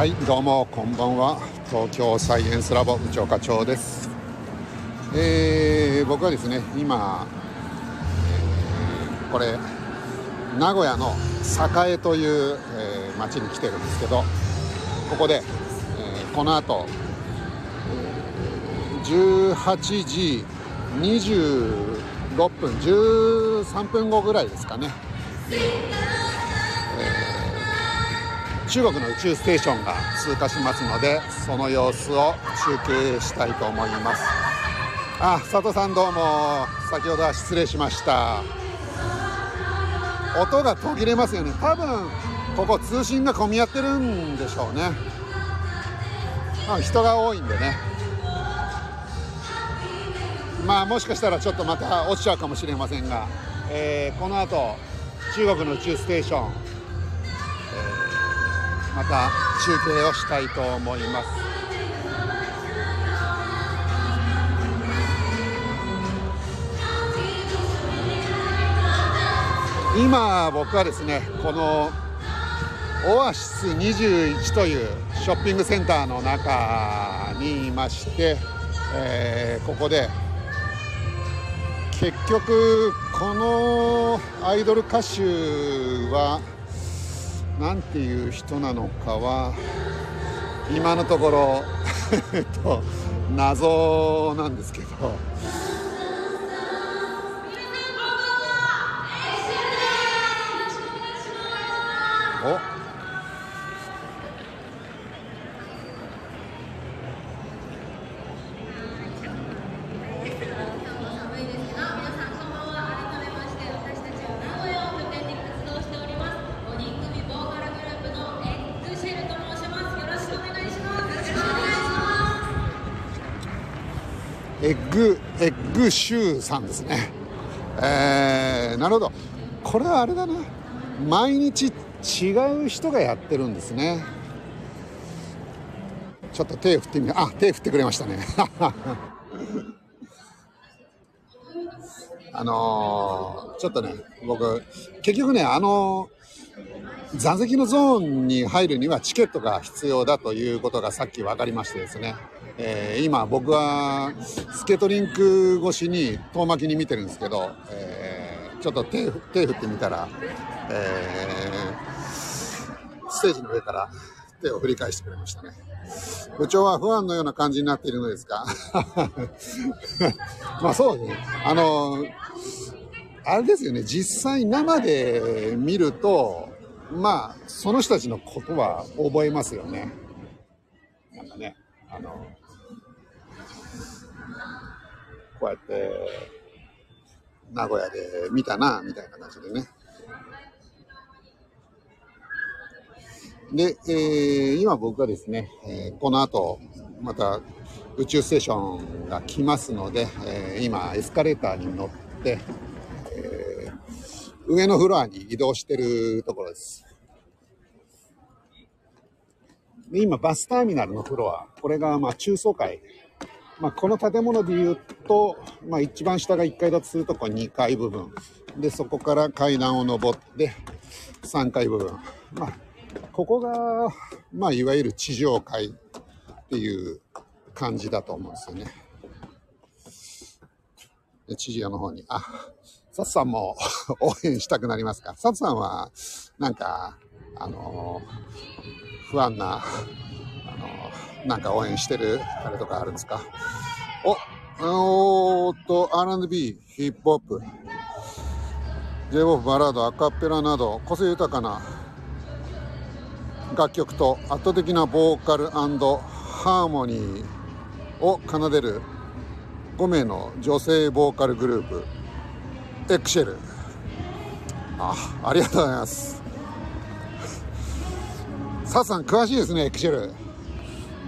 はいどうもこんばんは。東京サイエンスラボ部長課長です、えー、僕はですね今、えーこれ名古屋の栄という、えー町に来てるんですけどここで、えーこの後、18時26分13分後ぐらいですかね。中国の宇宙ステーションが通過しますのでその様子を中継したいと思います。あ佐藤さんどうも先ほどは失礼しました。音が途切れますよね。多分ここ通信が混み合ってるんでしょうね。人が多いんでね。まあもしかしたらちょっとまた落ちちゃうかもしれませんが、えーこの後中国の宇宙ステーションまた中継をしたいと思います。今僕はですねこのオアシス21というショッピングセンターの中にいまして、えーここで結局このアイドル歌手はなんていう人なのかは今のところ と謎なんですけど。おグシューさんですね。えー、なるほど。これはあれだな。毎日違う人がやってるんですね。ちょっと手振ってみよう。あ手振ってくれましたね。あのーちょっとね僕結局ねあの座席のゾーンに入るにはチケットが必要だということがさっき分かりましてですね、えー今僕はスケートリンク越しに遠巻きに見てるんですけど、えーちょっと手手振ってみたら、えーステージの上から手を振り返してくれましたね。部長は不安のような感じになっているのですか まあそうね。あのあれですよね。実際生で見るとまあその人たちのことは覚えますよね。なんかね。あのこうやって名古屋で見たなみたいな感じでね。で、えー今僕がですね、えーこの後また宇宙ステーションが来ますので、えー今エスカレーターに乗って、えー上のフロアに移動してるところです。で今バスターミナルのフロアこれがまあ中層階まあ、この建物でいうと、まあ、一番下が1階だとするとこれ2階部分。でそこから階段を上って3階部分、まあ、ここが、まあ、いわゆる地上階っていう感じだと思うんですよね。で知事屋の方に、あ、サツさんも 応援したくなりますか？サツさんは、なんか、あの不安な、あのなんか応援してるあれとかあるんですか？お、おーっと、R&B、ヒップホップ、J-POP、バラード、アカペラなど、個性豊かな楽曲と圧倒的なボーカルハーモニーを奏でる5名の女性ボーカルグループ、エクシェル。あ、ありがとうございます。サツさん詳しいですね、エクシェル。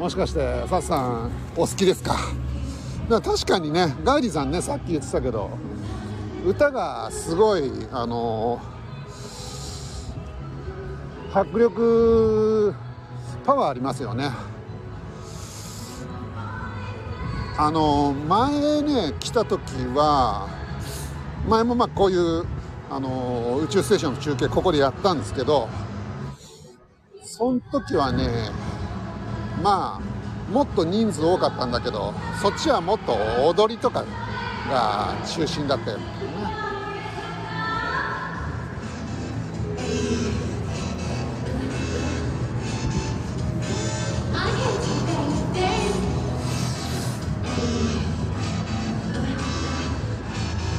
もしかしてサツさんお好きですかか？確かにねガイリーさんねさっき言ってたけど歌がすごいあの迫力パワーありますよね。あの前ね来た時は前もまあこういうあの宇宙ステーションの中継ここでやったんですけどその時はねまあもっと人数多かったんだけどそっちはもっと踊りとかが中心だったよね。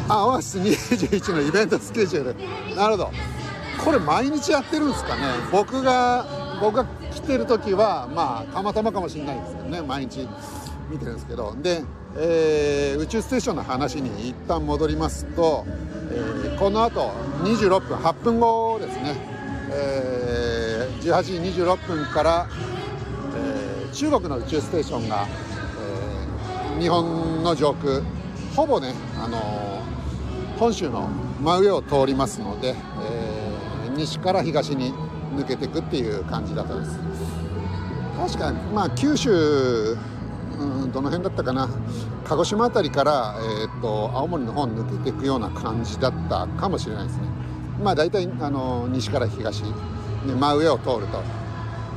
あオアシス21のイベントスケジュール。なるほど。これ毎日やってるんですかね。僕が僕が来てる時はまあたまたまかもしれないですけどね毎日見てるんですけど。で、えー宇宙ステーションの話に一旦戻りますと、えーこのあと26分8分後ですね、えー18時26分から、えー中国の宇宙ステーションが、えー日本の上空ほぼね、あの本州の真上を通りますので、えー西から東に抜けていくっていう感じだったです。確かまあ九州うんどの辺だったかな。鹿児島辺りから、えー、と青森の方に抜けていくような感じだったかもしれないですね。まあ大体あの西から東、ね、真上を通る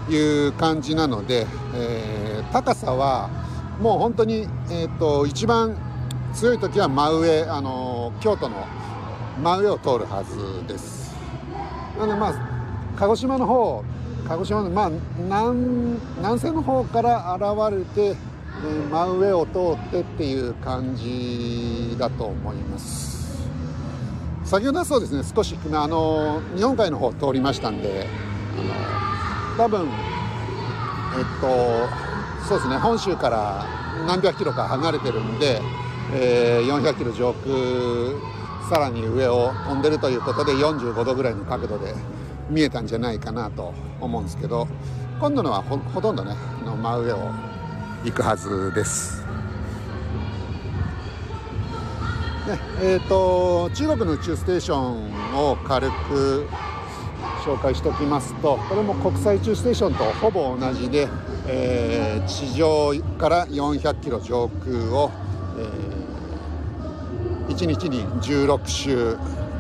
という感じなので、えー高さはもう本当に、えー、と一番強い時は真上あの京都の真上を通るはずです。なのでまあ鹿児島の方鹿児島のまあ南南西の方から現れて、えー真上を通ってっていう感じだと思います。先ほどはそうですね少しあの日本海の方通りましたんであの多分えっとそうですね本州から何百キロか離れてるんで、えー400キロ上空さらに上を飛んでるということで45度ぐらいの角度で見えたんじゃないかなと思うんですけど今度のはほほとんどねあの真上を行くはずです。ねえー、と中国の宇宙ステーションを軽く紹介しておきますとこれも国際宇宙ステーションとほぼ同じで、えー地上から400キロ上空を、え1日に16周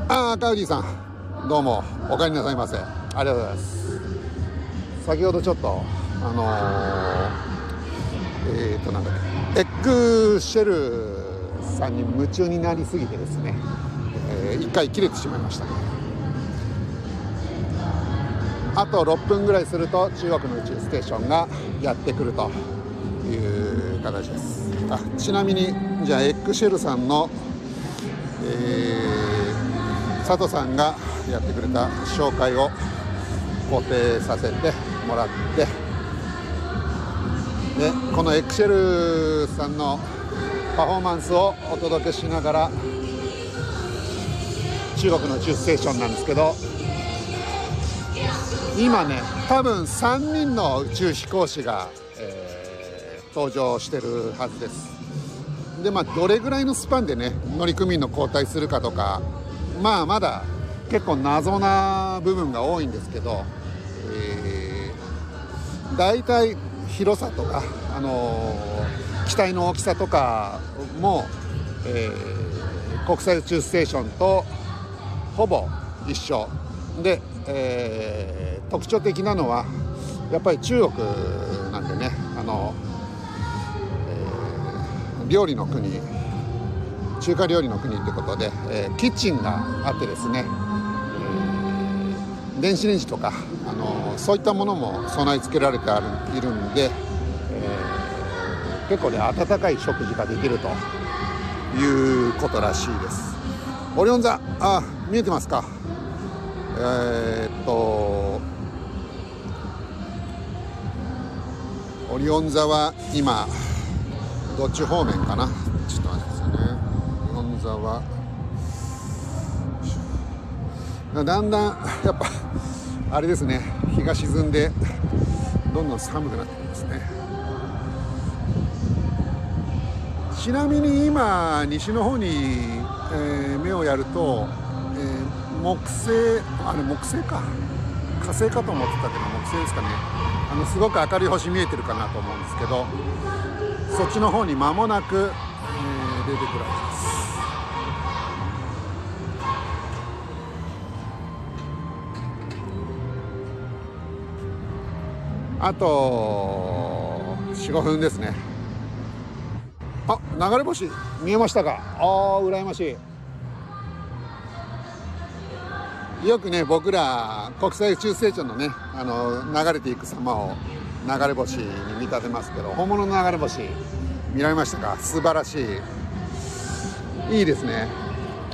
ああカウディさんどうもお帰りなさいませ。ありがとうございます。先ほどちょっとあのーえー、となんだっけエッグシェルさんに夢中になりすぎてですね、え1回切れてしまいましたね。あと6分ぐらいすると中国の宇宙ステーションがやってくるという形です。あちなみにじゃあエッグシェルさんの、えー佐藤さんがやってくれた紹介を固定させてもらってでこのエクシェルさんのパフォーマンスをお届けしながら中国の宇宙ステーションなんですけど今ね多分3人の宇宙飛行士が、えー登場してるはずです。でまあどれぐらいのスパンでね乗組員の交代するかとかまあまだ結構謎な部分が多いんですけど、えー、大体広さとか、あのー機体の大きさとかも、えー国際宇宙ステーションとほぼ一緒。で、えー特徴的なのはやっぱり中国なんでねあの、ー料理の国中華料理の国ってことで、えーキッチンがあってですね、えー電子レンジとか、あのそういったものも備え付けられてあるいるんで、えー結構ね温かい食事ができるということらしいです。オリオン座あ見えてますか？えーっとオリオン座は今どっち方面かな？ちょっと待ってくださいね。オリオン座は。だんだんやっぱあれですね。日が沈んでどんどん寒くなってきますね。ちなみに今西の方に、えー目をやると、えー木星あれ木星か。火星かと思ってたけど木星ですかね。あのすごく明るい星見えてるかなと思うんですけどそっちの方に間もなく、えー出てくるはずです。あと45分ですね。あ流れ星見えましたか？ああ羨ましい。よくね僕ら国際宇宙ステーションのねあの流れていく様を流れ星に見立てますけど本物の流れ星見られましたか？素晴らしい。いいですね。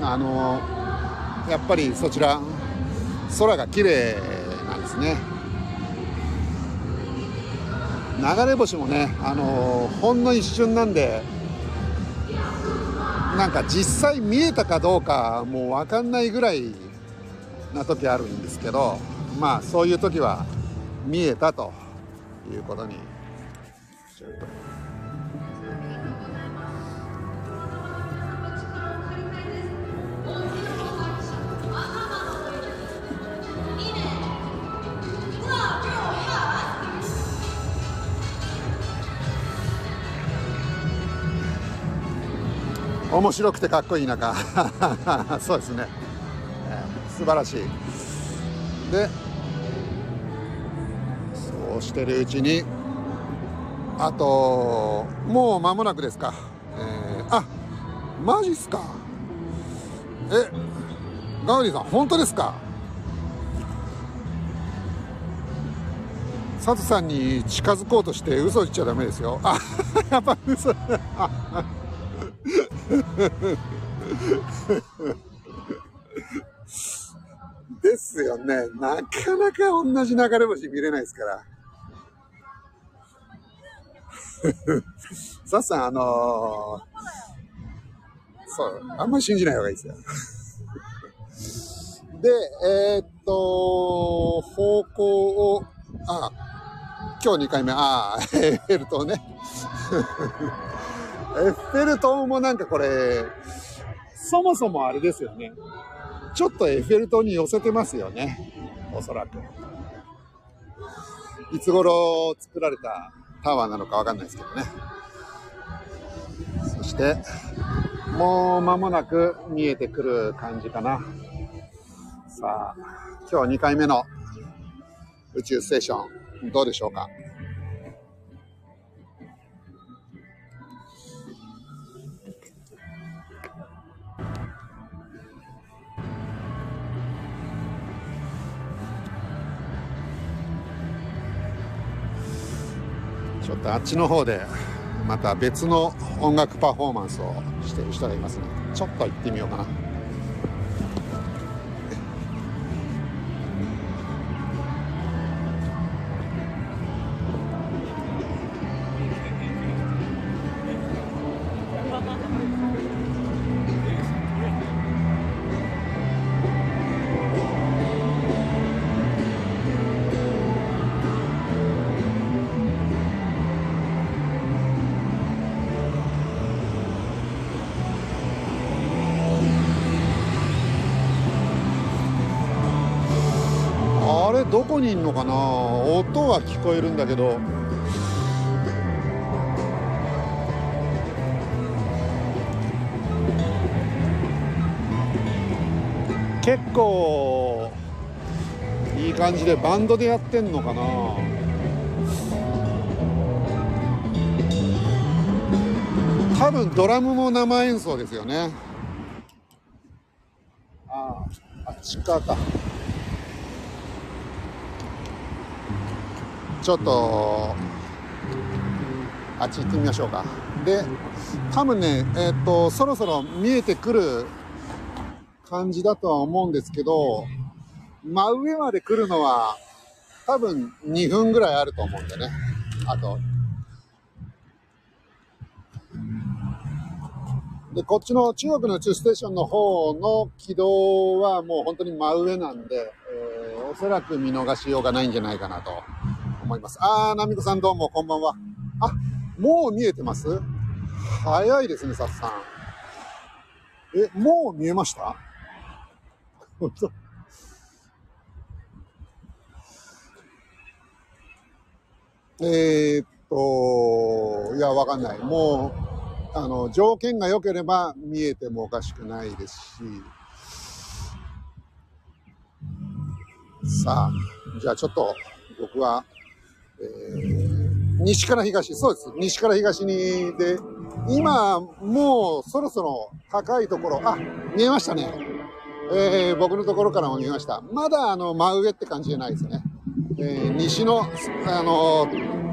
あのやっぱりそちら空が綺麗なんですね。流れ星もねあのほんの一瞬なんでなんか実際見えたかどうかもう分かんないぐらいな時あるんですけどまあそういう時は見えたということにしようと。面白くてかっこいい中。そうですね、えー素晴らしい。でそうしてるうちにあともう間もなくですか、えーあマジっすか。えガウディさん本当ですか。佐藤さんに近づこうとして嘘言っちゃダメですよ。あやっぱ嘘。ですよね。なかなか同じ流れ星見れないですから。さっさん、あのーそう、あんまり信じない方がいいですよ。で、えーっと、方向を、あ、今日2回目、ああ、エッフェル塔ね。エッフェル塔もなんかこれ、そもそもあれですよね。ちょっとエッフェル塔に寄せてますよね。おそらく。いつ頃作られたタワーなのかわかんないですけどね。そして、もう間もなく見えてくる感じかな。さあ、今日2回目の宇宙ステーション、どうでしょうか？ょっとあっちの方でまた別の音楽パフォーマンスをしてる人がいますね。ちょっと行ってみようかな。どこにいんのかな？音は聞こえるんだけど。結構いい感じでバンドでやってんのかな？多分ドラムも生演奏ですよね。あああっち側か。ちょっとあっち行ってみましょうか。で多分ねえっ、とそろそろ見えてくる感じだとは思うんですけど真上まで来るのは多分2分ぐらいあると思うんでね。あと。でこっちの中国の宇宙ステーションの方の軌道はもう本当に真上なんで、えーおそらく見逃しようがないんじゃないかなと。思います。あー、ナミコさんどうもこんばんは。あ、もう見えてます？早いですね、さっさん。え、もう見えました？本 当えーっと、いや、わかんない。もう、あの、条件が良ければ見えてもおかしくないですし、さあ、じゃあちょっと僕は、えー西から東、そうです。西から東に、で、今、もうそろそろ高いところ、あ、見えましたね。えー、僕のところからも見えました。まだあの、真上って感じじゃないですね。えー、西の、あの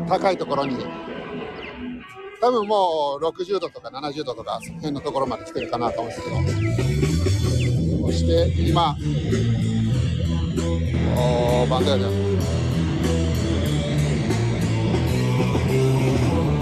高いところに、多分もう60度とか70度とか、その辺のところまで来てるかなと思うんですけど。そして今、おー、バンドやで。Amen.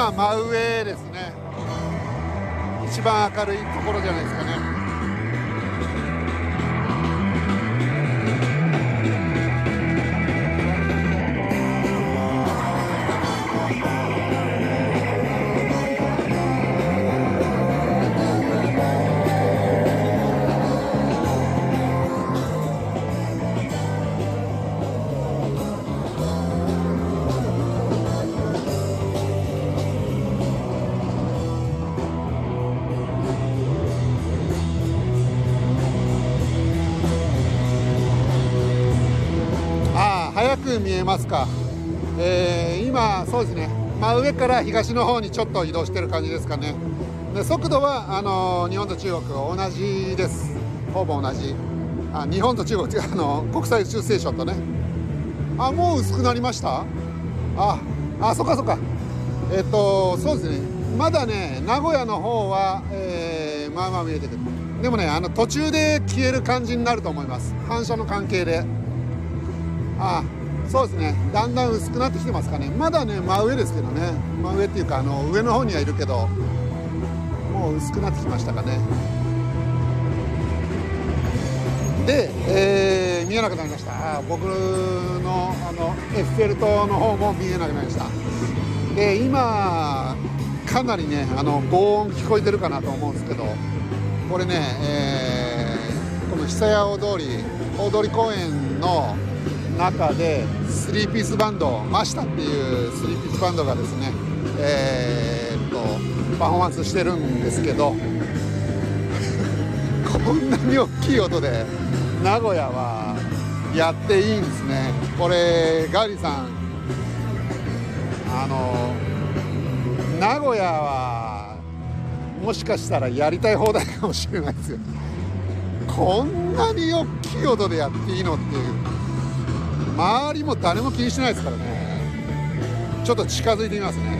今真上ですね。一番明るいところじゃないですかね。く見えますか、えー、今、そうですね、真上から東の方にちょっと移動してる感じですかね、で速度はあの日本と中国同じです、ほぼ同じ、あ日本と中国あの国際宇宙ステーションとね、あもう薄くなりました？ああ、そっかそっか、えっと、そうですね、まだね、名古屋の方は、えー、まあまあ見えてくる。でもね、あの途中で消える感じになると思います。反射の関係で。あそうですね。だんだん薄くなってきてますかね。まだね真上ですけどね。真上っていうかあの上の方にはいるけどもう薄くなってきましたかね。で、えー、見えなくなりました。僕のあのエッフェル塔の方も見えなくなりました。で今かなりねあの轟音聞こえてるかなと思うんですけどこれね、えー、この久屋大通り大通公園の中でスリーピースバンドマシタっていうスリーピースバンドがですねえー、っとパフォーマンスしてるんですけど こんなに大きい音で名古屋はやっていいんですね。これガーリさんあの名古屋はもしかしたらやりたい放題かもしれないですよ。こんなに大きい音でやっていいのっていう。周りも誰も気にしてないですからね。ちょっと近づいてみますね。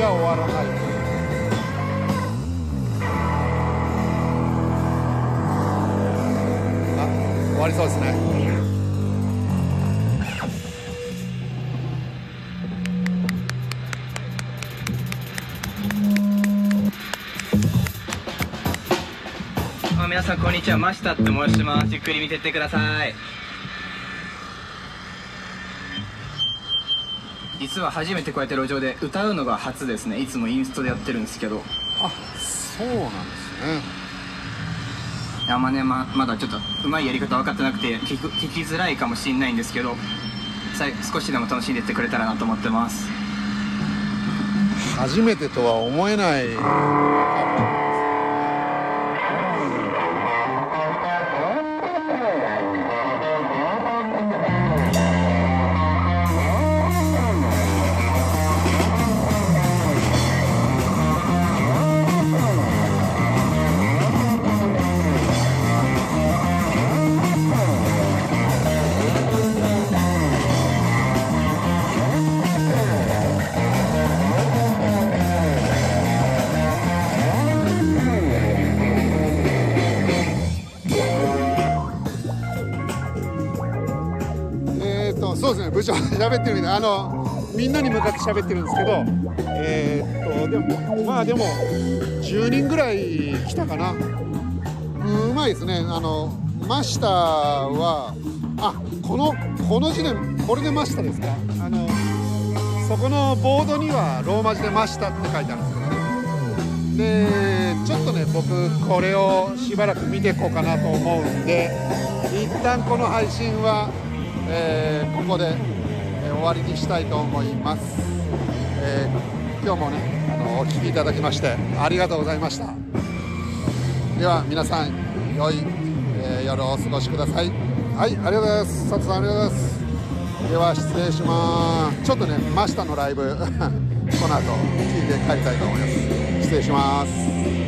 と思いきや終わらない。あ終わりそうですね。皆さんこんにちは。マシタって申します。ゆっくり見てってください。実は初めてこうやって路上で歌うのが初ですね。いつもインストでやってるんですけど。あそうなんですね。あんまねままだちょっとうまいやり方分かってなくて聞聞きづらいかもしれないんですけど少しでも楽しんでってくれたらなと思ってます。初めてとは思えない喋ってるみたいあのみんなに向かって喋ってるんですけどえー、っとでもまあでも10人ぐらい来たかな。うまいですね。あのマスターはあこのこの字でこれでマスタですか。あのそこのボードにはローマ字でマスタって書いてあるんですけど。ねでちょっとね僕これをしばらく見ていこうかなと思うんで一旦この配信は、えーここで、終わりにしたいと思います、えー今日もねあのお聞きいただきましてありがとうございました。では皆さん良い、えー夜をお過ごしください。はいありがとうございます。佐藤さんありがとうございます。では失礼します。ちょっとね真下のライブ この後聞いて帰りたいと思います。失礼します。